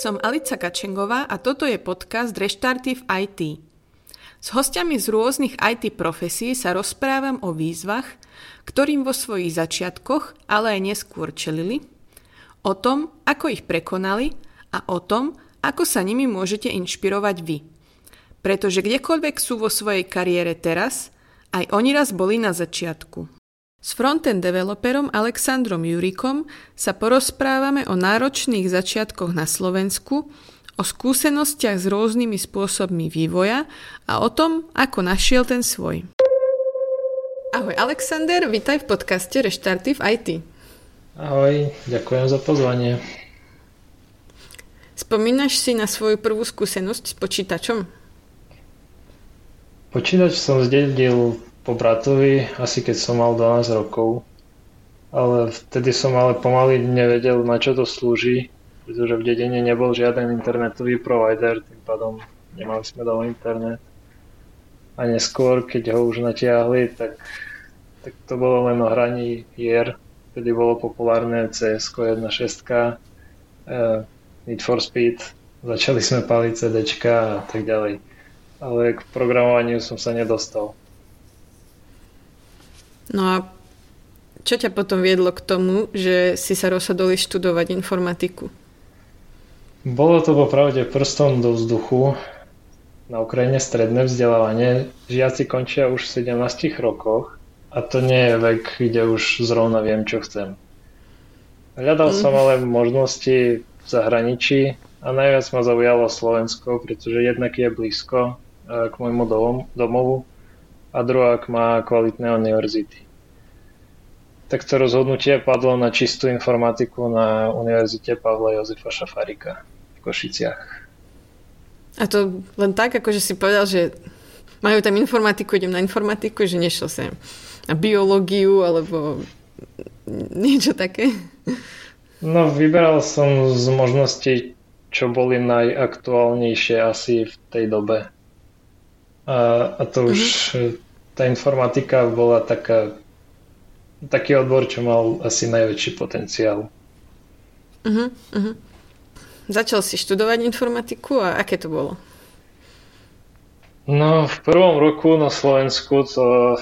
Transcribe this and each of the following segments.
Som Alica Kačengová a toto je podcast Reštarty IT. S hostiami z rôznych IT profesí sa rozprávam o výzvach, ktorým vo svojich začiatkoch, ale aj neskôr čelili, o tom, ako ich prekonali a o tom, ako sa nimi môžete inšpirovať vy. Pretože kdekoľvek sú vo svojej kariére teraz, aj oni raz boli na začiatku. S frontend developerom Alexandrom Jurikom sa porozprávame o náročných začiatkoch na Slovensku, o skúsenostiach s rôznymi spôsobmi vývoja a o tom, ako našiel ten svoj. Ahoj Alexander, vítaj v podcaste Reštarty v IT. Ahoj, ďakujem za pozvanie. Spomínaš si na svoju prvú skúsenosť s počítačom? Počítač som zdedil po bratovi, asi keď som mal 12 rokov. Ale vtedy som ale pomaly nevedel, na čo to slúži, pretože v dedine nebol žiaden internetový provider, tým pádom nemali sme doma internet. A neskôr, keď ho už natiahli, tak, tak to bolo len o hraní hier. Vtedy bolo populárne CS 1.6, uh, Need for Speed, začali sme paliť CDčka a tak ďalej. Ale k programovaniu som sa nedostal. No a čo ťa potom viedlo k tomu, že si sa rozhodol študovať informatiku? Bolo to popravde prstom do vzduchu. Na Ukrajine stredné vzdelávanie. Žiaci končia už v 17 rokoch a to nie je vek, kde už zrovna viem, čo chcem. Hľadal mm. som ale možnosti v zahraničí a najviac ma zaujalo Slovensko, pretože jednak je blízko eh, k môjmu domovu a druhák má kvalitné univerzity. Tak to rozhodnutie padlo na čistú informatiku na Univerzite Pavla Jozefa Šafarika v Košiciach. A to len tak, ako že si povedal, že majú tam informatiku, idem na informatiku, že nešiel sem na biológiu alebo niečo také? No, vyberal som z možností, čo boli najaktuálnejšie asi v tej dobe. A, a to už uh-huh. tá informatika bola taká, taký odbor, čo mal asi najväčší potenciál. Uh-huh, uh-huh. Začal si študovať informatiku a aké to bolo? No, v prvom roku na Slovensku to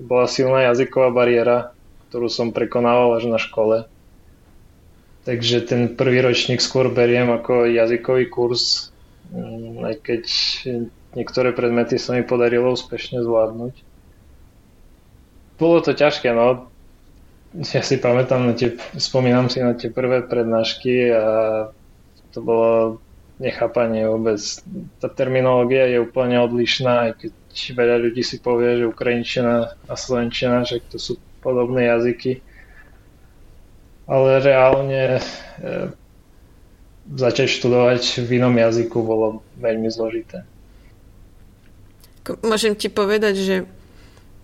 bola silná jazyková bariéra, ktorú som prekonával až na škole. Takže ten prvý ročník skôr beriem ako jazykový kurz, mm, aj keď niektoré predmety sa mi podarilo úspešne zvládnuť. Bolo to ťažké, no. Ja si pamätám na tie, spomínam si na tie prvé prednášky a to bolo nechápanie vôbec. Tá terminológia je úplne odlišná, aj keď veľa ľudí si povie, že ukrajinčina a slovenčina, že to sú podobné jazyky. Ale reálne e, začať študovať v inom jazyku bolo veľmi zložité. Môžem ti povedať, že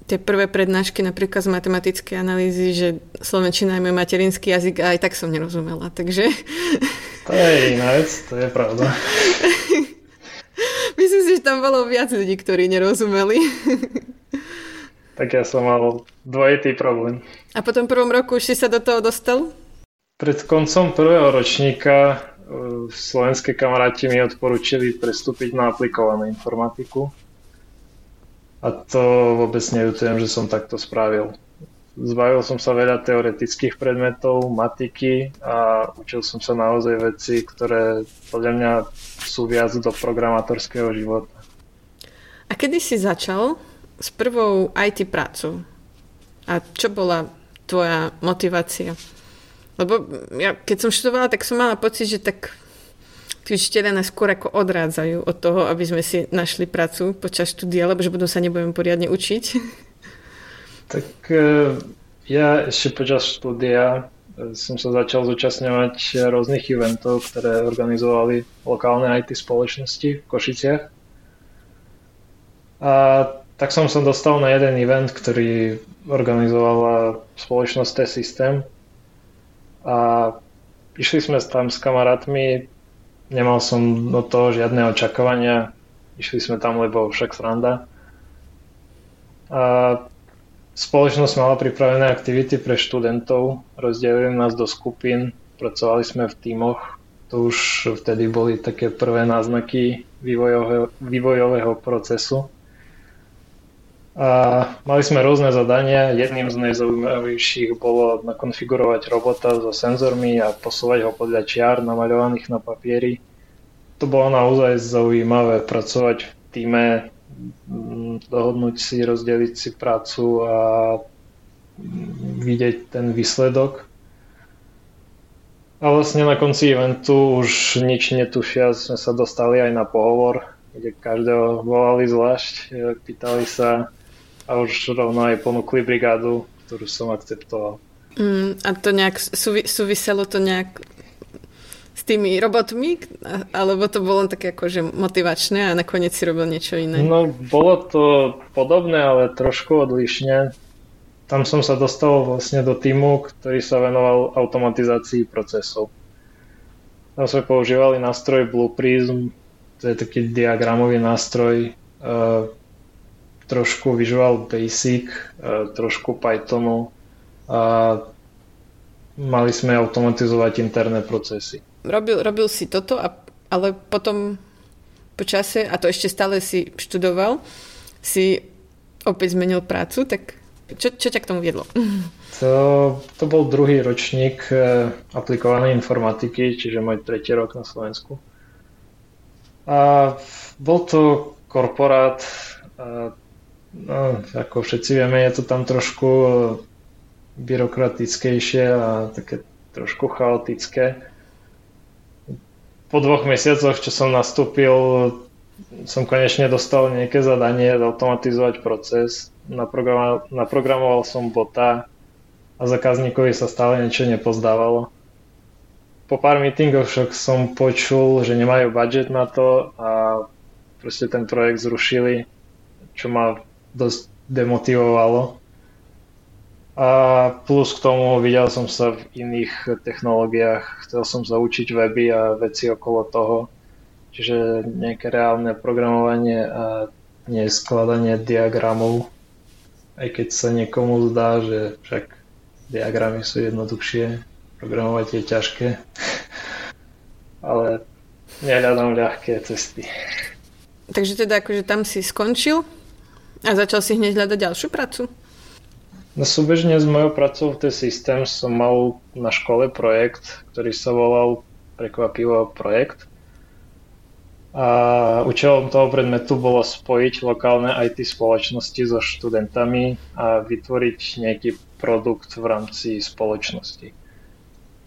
tie prvé prednášky napríklad z matematickej analýzy, že slovenčina je môj materinský jazyk a aj tak som nerozumela, takže... To je iná vec, to je pravda. Myslím si, že tam bolo viac ľudí, ktorí nerozumeli. Tak ja som mal dvojitý problém. A po tom prvom roku už si sa do toho dostal? Pred koncom prvého ročníka e, slovenské kamaráti mi odporúčili prestúpiť na aplikovanú informatiku a to vôbec neľutujem, že som takto spravil. Zbavil som sa veľa teoretických predmetov, matiky a učil som sa naozaj veci, ktoré podľa mňa sú viac do programátorského života. A kedy si začal s prvou IT prácou? A čo bola tvoja motivácia? Lebo ja, keď som študovala, tak som mala pocit, že tak tí učiteľia nás skôr ako odrádzajú od toho, aby sme si našli prácu počas štúdia, lebo že potom sa nebudeme poriadne učiť. Tak e, ja ešte počas štúdia e, som sa začal zúčastňovať rôznych eventov, ktoré organizovali lokálne IT spoločnosti v Košiciach. A tak som sa dostal na jeden event, ktorý organizovala spoločnosť T-System. A išli sme tam s kamarátmi Nemal som do toho žiadne očakávania. Išli sme tam, lebo však sranda. A spoločnosť mala pripravené aktivity pre študentov. Rozdelili nás do skupín. Pracovali sme v tímoch To už vtedy boli také prvé náznaky vývojového, vývojového procesu. A mali sme rôzne zadania. Jedným z najzaujímavejších bolo nakonfigurovať robota so senzormi a posúvať ho podľa čiar namaľovaných na papieri. To bolo naozaj zaujímavé pracovať v týme, dohodnúť si, rozdeliť si prácu a vidieť ten výsledok. A vlastne na konci eventu už nič netušia, sme sa dostali aj na pohovor, kde každého volali zvlášť, pýtali sa a už rovno aj ponúkli brigádu, ktorú som akceptoval. Mm, a to nejak súvi, súviselo to nejak s tými robotmi, alebo to bolo také akože motivačné a nakoniec si robil niečo iné? No, bolo to podobné, ale trošku odlišne tam som sa dostal vlastne do týmu, ktorý sa venoval automatizácii procesov. Tam sme používali nástroj Blue Prism, to je taký diagramový nástroj, uh, trošku Visual Basic, uh, trošku Pythonu a mali sme automatizovať interné procesy. Robil, robil si toto, a, ale potom po čase, a to ešte stále si študoval, si opäť zmenil prácu, tak čo, čo ťa k tomu viedlo? To, to bol druhý ročník eh, aplikovanej informatiky, čiže môj tretí rok na Slovensku. A bol to korporát, a, no, ako všetci vieme, je to tam trošku byrokratickejšie a také trošku chaotické. Po dvoch mesiacoch, čo som nastúpil, som konečne dostal nejaké zadanie zautomatizovať proces naprogramoval, naprogramoval som bota a zákazníkovi sa stále niečo nepozdávalo. Po pár meetingoch však som počul, že nemajú budget na to a proste ten projekt zrušili, čo ma dosť demotivovalo. A plus k tomu videl som sa v iných technológiách, chcel som sa učiť weby a veci okolo toho, čiže nejaké reálne programovanie a nie skladanie diagramov aj keď sa niekomu zdá, že však diagramy sú jednoduchšie, programovať je ťažké, ale nehľadám ľahké cesty. Takže teda akože tam si skončil a začal si hneď hľadať ďalšiu prácu? No súbežne s mojou pracou v T-System som mal na škole projekt, ktorý sa volal prekvapivo projekt a účelom toho predmetu bolo spojiť lokálne IT spoločnosti so študentami a vytvoriť nejaký produkt v rámci spoločnosti.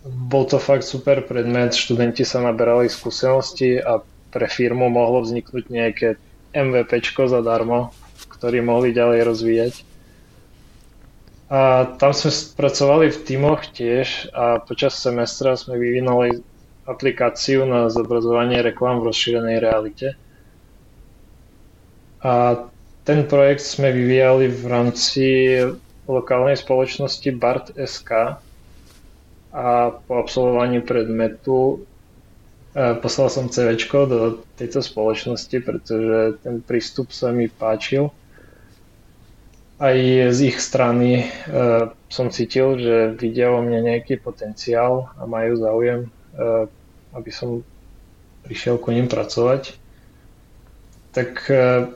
Bol to fakt super predmet, študenti sa naberali skúsenosti a pre firmu mohlo vzniknúť nejaké MVP zadarmo, ktorý mohli ďalej rozvíjať. A tam sme pracovali v tímoch tiež a počas semestra sme vyvinuli aplikáciu na zobrazovanie reklám v rozšírenej realite. A ten projekt sme vyvíjali v rámci lokálnej spoločnosti BART SK a po absolvovaní predmetu e, poslal som CV do tejto spoločnosti, pretože ten prístup sa mi páčil. Aj z ich strany e, som cítil, že vidia o mne nejaký potenciál a majú záujem e, aby som prišiel ku ním pracovať, tak e,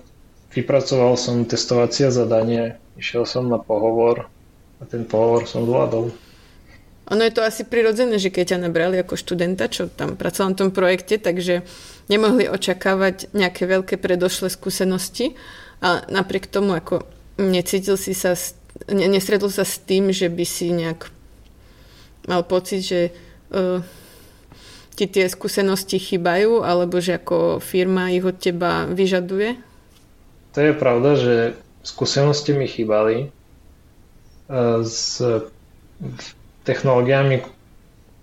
vypracoval som testovacie zadanie, išiel som na pohovor a ten pohovor som zvládol. Ono je to asi prirodzené, že keď ťa nabrali ako študenta, čo tam pracoval na tom projekte, takže nemohli očakávať nejaké veľké predošlé skúsenosti a napriek tomu ako necítil si sa, nesredol sa s tým, že by si nejak mal pocit, že uh, ti tie skúsenosti chýbajú, alebo že ako firma ich od teba vyžaduje? To je pravda, že skúsenosti mi chýbali e, s technológiami,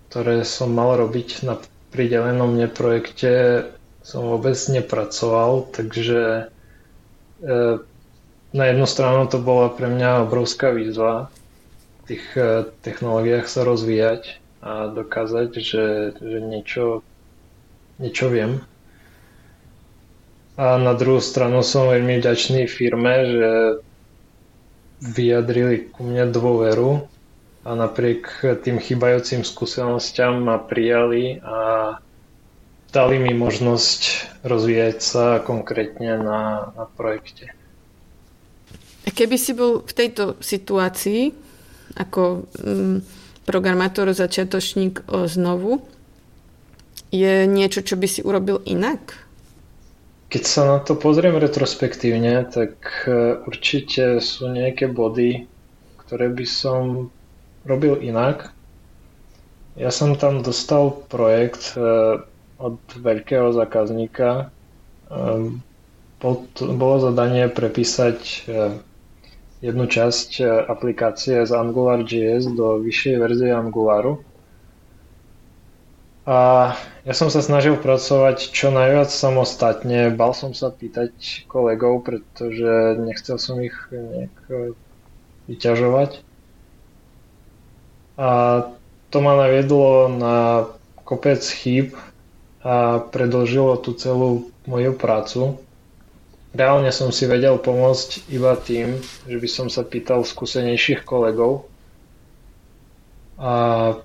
ktoré som mal robiť na pridelenom mne projekte som vôbec nepracoval, takže e, na jednu stranu to bola pre mňa obrovská výzva v tých e, technológiách sa rozvíjať a dokázať, že, že niečo, niečo viem. A na druhú stranu som veľmi vďačný firme, že vyjadrili ku mne dôveru a napriek tým chýbajúcim skúsenostiam ma prijali a dali mi možnosť rozvíjať sa konkrétne na, na projekte. Keby si bol v tejto situácii ako mm, programátor začiatočník znovu, je niečo, čo by si urobil inak? Keď sa na to pozriem retrospektívne, tak e, určite sú nejaké body, ktoré by som robil inak. Ja som tam dostal projekt e, od veľkého zákazníka. E, bolo zadanie prepísať jednu časť aplikácie z AngularJS do vyššej verzie Angularu. A ja som sa snažil pracovať čo najviac samostatne. Bal som sa pýtať kolegov, pretože nechcel som ich nejak e, vyťažovať. A to ma naviedlo na kopec chýb a predlžilo tú celú moju prácu. Reálne som si vedel pomôcť iba tým, že by som sa pýtal skúsenejších kolegov. A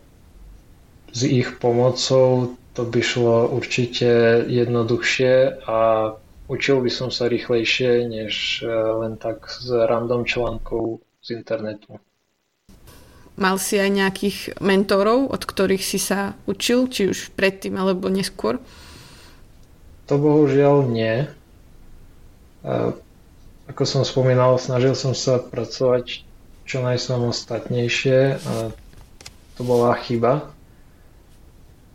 s ich pomocou to by šlo určite jednoduchšie a učil by som sa rýchlejšie, než e, len tak z random článkov z internetu. Mal si aj nejakých mentorov, od ktorých si sa učil, či už predtým alebo neskôr? To bohužiaľ nie. Ako som spomínal, snažil som sa pracovať čo najsamostatnejšie a to bola chyba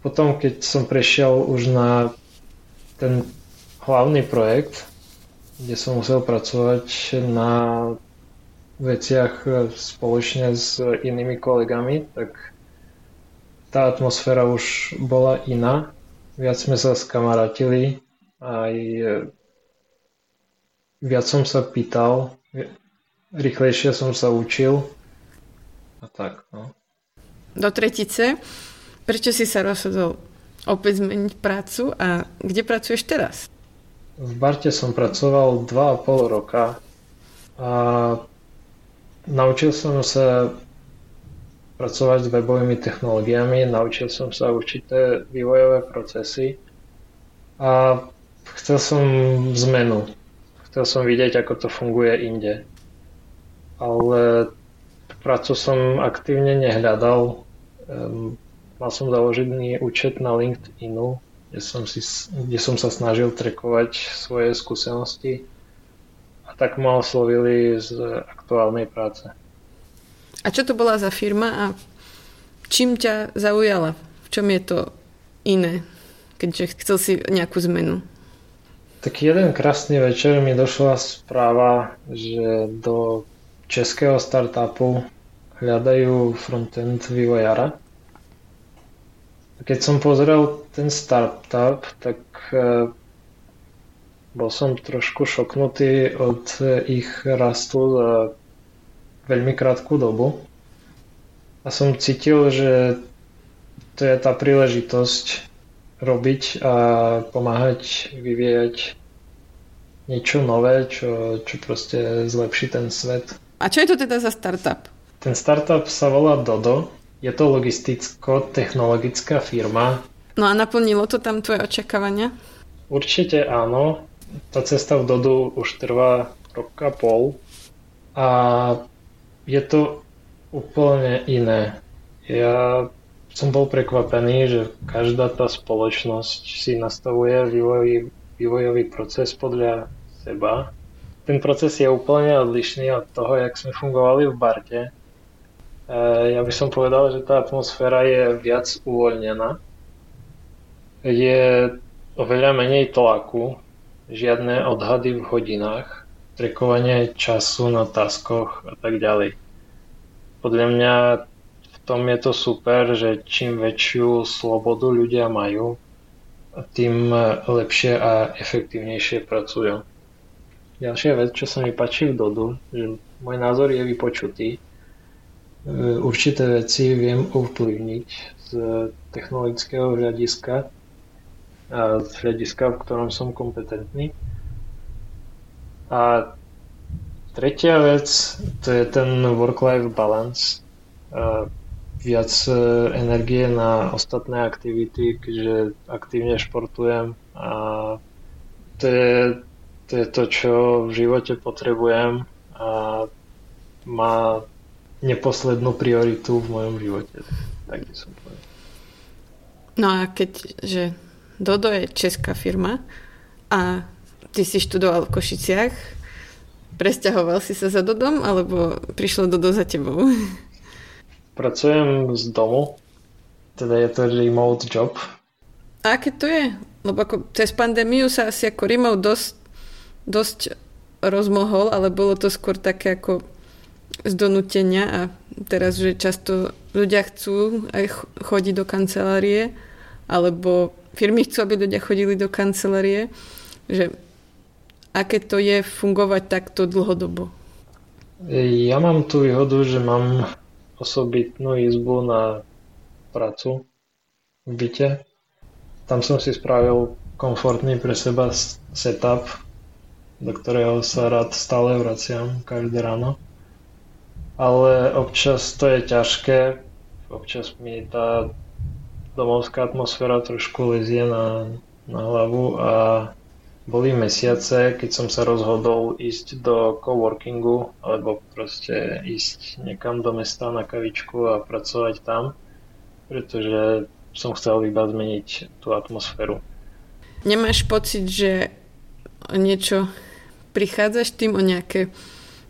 potom, keď som prešiel už na ten hlavný projekt, kde som musel pracovať na veciach spoločne s inými kolegami, tak tá atmosféra už bola iná. Viac sme sa skamaratili, aj viac som sa pýtal, rýchlejšie som sa učil a tak. No. Do tretice Prečo si sa rozhodol opäť zmeniť prácu a kde pracuješ teraz? V Barte som pracoval 2,5 roka a naučil som sa pracovať s webovými technológiami, naučil som sa určité vývojové procesy a chcel som zmenu. Chcel som vidieť, ako to funguje inde. Ale prácu som aktívne nehľadal. Mal som založený účet na LinkedInu, kde som, si, kde som sa snažil trekovať svoje skúsenosti a tak ma oslovili z aktuálnej práce. A čo to bola za firma a čím ťa zaujala? V čom je to iné, keďže chcel si nejakú zmenu? Tak jeden krásny večer mi došla správa, že do českého startupu hľadajú frontend vývojára keď som pozrel ten startup, tak e, bol som trošku šoknutý od ich rastu za veľmi krátku dobu. A som cítil, že to je tá príležitosť robiť a pomáhať vyvíjať niečo nové, čo, čo proste zlepší ten svet. A čo je to teda za startup? Ten startup sa volá Dodo je to logisticko-technologická firma. No a naplnilo to tam tvoje očakávania? Určite áno. Tá cesta v Dodu už trvá rok a pol a je to úplne iné. Ja som bol prekvapený, že každá tá spoločnosť si nastavuje vývojový, vývojový proces podľa seba. Ten proces je úplne odlišný od toho, jak sme fungovali v Barte ja by som povedal, že tá atmosféra je viac uvoľnená. Je oveľa menej tlaku, žiadne odhady v hodinách, trekovanie času na taskoch a tak ďalej. Podľa mňa tom je to super, že čím väčšiu slobodu ľudia majú, tým lepšie a efektívnejšie pracujú. Ďalšia vec, čo sa mi páči v Dodu, že môj názor je vypočutý E, určité veci viem ovplyvniť z technologického hľadiska a z hľadiska, v ktorom som kompetentný. A tretia vec, to je ten work-life balance. Viac e, energie na ostatné aktivity, keďže aktívne športujem a to je, to je to, čo v živote potrebujem a má neposlednú prioritu v mojom živote. Tak by som povedal. No a keď, že Dodo je česká firma a ty si študoval v Košiciach, presťahoval si sa za Dodom alebo prišlo Dodo za tebou? Pracujem z domu, teda je to remote job. A aké to je? Lebo ako cez pandémiu sa asi ako remote dosť, dosť rozmohol, ale bolo to skôr také ako z donútenia a teraz, že často ľudia chcú aj chodiť do kancelárie, alebo firmy chcú, aby ľudia chodili do kancelárie, že aké to je fungovať takto dlhodobo? Ja mám tú výhodu, že mám osobitnú izbu na prácu v byte. Tam som si spravil komfortný pre seba setup, do ktorého sa rád stále vraciam každé ráno ale občas to je ťažké, občas mi tá domovská atmosféra trošku lezie na, na hlavu a boli mesiace, keď som sa rozhodol ísť do coworkingu alebo proste ísť niekam do mesta na kavičku a pracovať tam, pretože som chcel iba zmeniť tú atmosféru. Nemáš pocit, že niečo prichádzaš tým o nejaké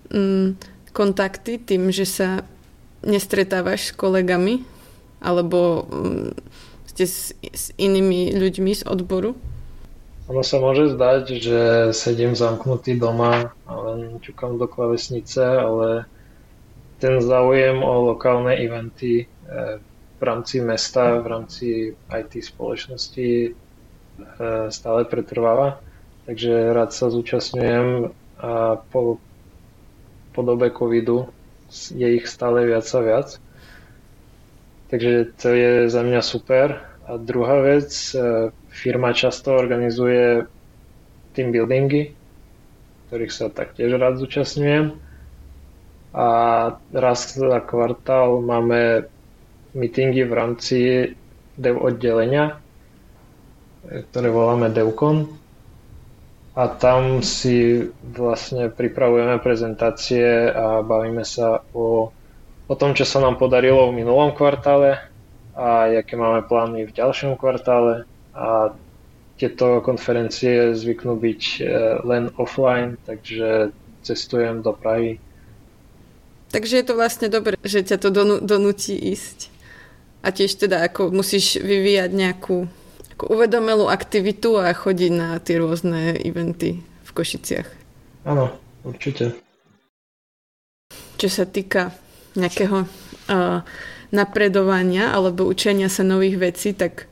mm, kontakty tým, že sa nestretávaš s kolegami alebo mm, ste s, s inými ľuďmi z odboru? Ono sa môže zdať, že sedím zamknutý doma a len čukám do klavesnice, ale ten záujem o lokálne eventy eh, v rámci mesta, v rámci IT spoločnosti eh, stále pretrváva. Takže rád sa zúčastňujem a po podobe covidu je ich stále viac a viac. Takže to je za mňa super. A druhá vec, e, firma často organizuje team buildingy, ktorých sa taktiež rád zúčastňujem. A raz za kvartál máme meetingy v rámci dev oddelenia, ktoré voláme DevCon a tam si vlastne pripravujeme prezentácie a bavíme sa o, o tom, čo sa nám podarilo v minulom kvartále a aké máme plány v ďalšom kvartále a tieto konferencie zvyknú byť e, len offline, takže cestujem do Prahy. Takže je to vlastne dobré, že ťa to donúti ísť. A tiež teda ako musíš vyvíjať nejakú ako uvedomelú aktivitu a chodiť na tie rôzne eventy v Košiciach. Áno, určite. Čo sa týka nejakého uh, napredovania alebo učenia sa nových vecí, tak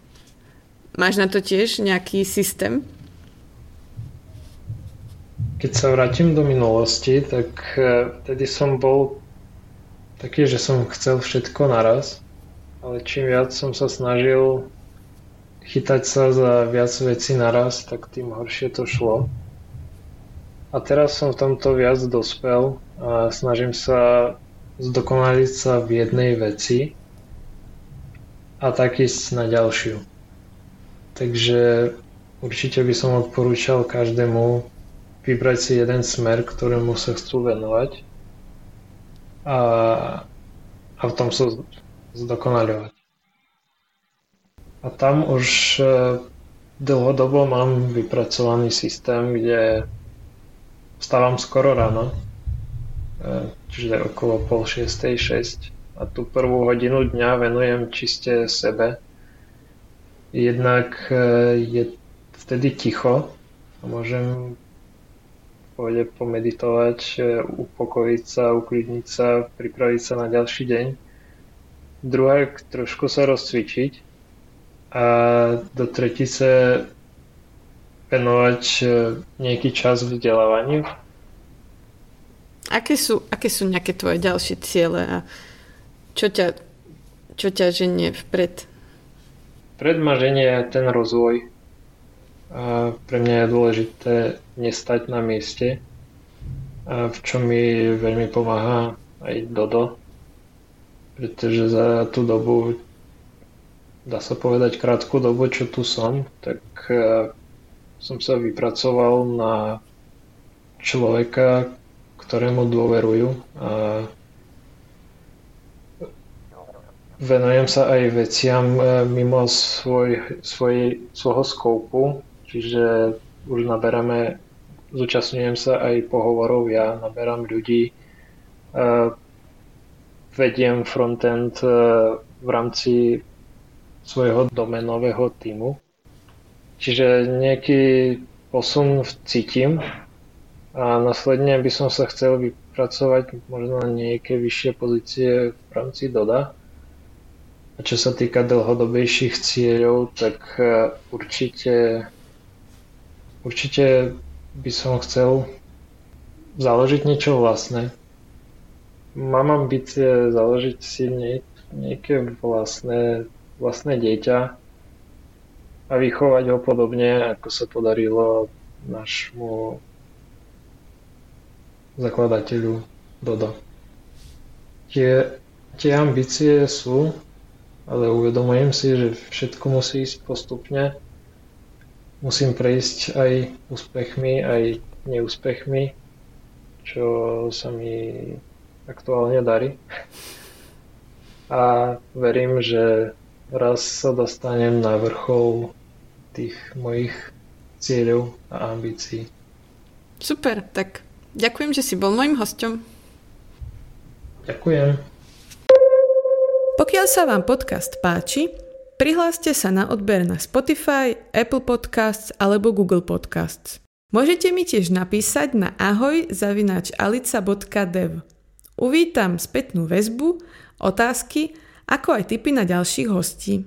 máš na to tiež nejaký systém? Keď sa vrátim do minulosti, tak vtedy som bol taký, že som chcel všetko naraz, ale čím viac som sa snažil chytať sa za viac vecí naraz, tak tým horšie to šlo. A teraz som v tomto viac dospel a snažím sa zdokonaliť sa v jednej veci a tak na ďalšiu. Takže určite by som odporúčal každému vybrať si jeden smer, ktorému sa chcú venovať a, a v tom sa zdokonaľovať. A tam už e, dlhodobo mám vypracovaný systém, kde vstávam skoro ráno, e, čiže okolo pol šiestej, šesť. A tú prvú hodinu dňa venujem čiste sebe. Jednak e, je vtedy ticho a môžem pôjde pomeditovať, upokojiť sa, uklidniť sa, pripraviť sa na ďalší deň. Druhá, trošku sa rozcvičiť, a do tretice venovať e, nejaký čas vzdelávaniu. Aké sú, aké sú nejaké tvoje ďalšie ciele a čo ťa, čo ťa ženie vpred? Pred ma ženie ten rozvoj. A pre mňa je dôležité nestať na mieste, a v čom mi veľmi pomáha aj Dodo, pretože za tú dobu, dá sa povedať krátku dobu, čo tu som, tak som sa vypracoval na človeka, ktorému dôverujú a venujem sa aj veciam e, mimo svoj, svoj, svojho skoupu, čiže už naberáme, zúčastňujem sa aj pohovorov, ja naberám ľudí, e, vediem frontend e, v rámci svojho domenového týmu. Čiže nejaký posun cítim a následne by som sa chcel vypracovať možno na nejaké vyššie pozície v rámci DODA a čo sa týka dlhodobejších cieľov, tak e, určite, určite by som chcel založiť niečo vlastné. Mám ambície založiť si nejaké vlastné, vlastné dieťa a vychovať ho podobne, ako sa podarilo našmu zakladateľu Dodo. Tie, tie ambície sú ale uvedomujem si, že všetko musí ísť postupne. Musím prejsť aj úspechmi, aj neúspechmi, čo sa mi aktuálne darí. A verím, že raz sa dostanem na vrchol tých mojich cieľov a ambícií. Super, tak ďakujem, že si bol môjim hostom. Ďakujem. Pokiaľ sa vám podcast páči, prihláste sa na odber na Spotify, Apple Podcasts alebo Google Podcasts. Môžete mi tiež napísať na ahoj.alica.dev. Uvítam spätnú väzbu, otázky, ako aj tipy na ďalších hostí.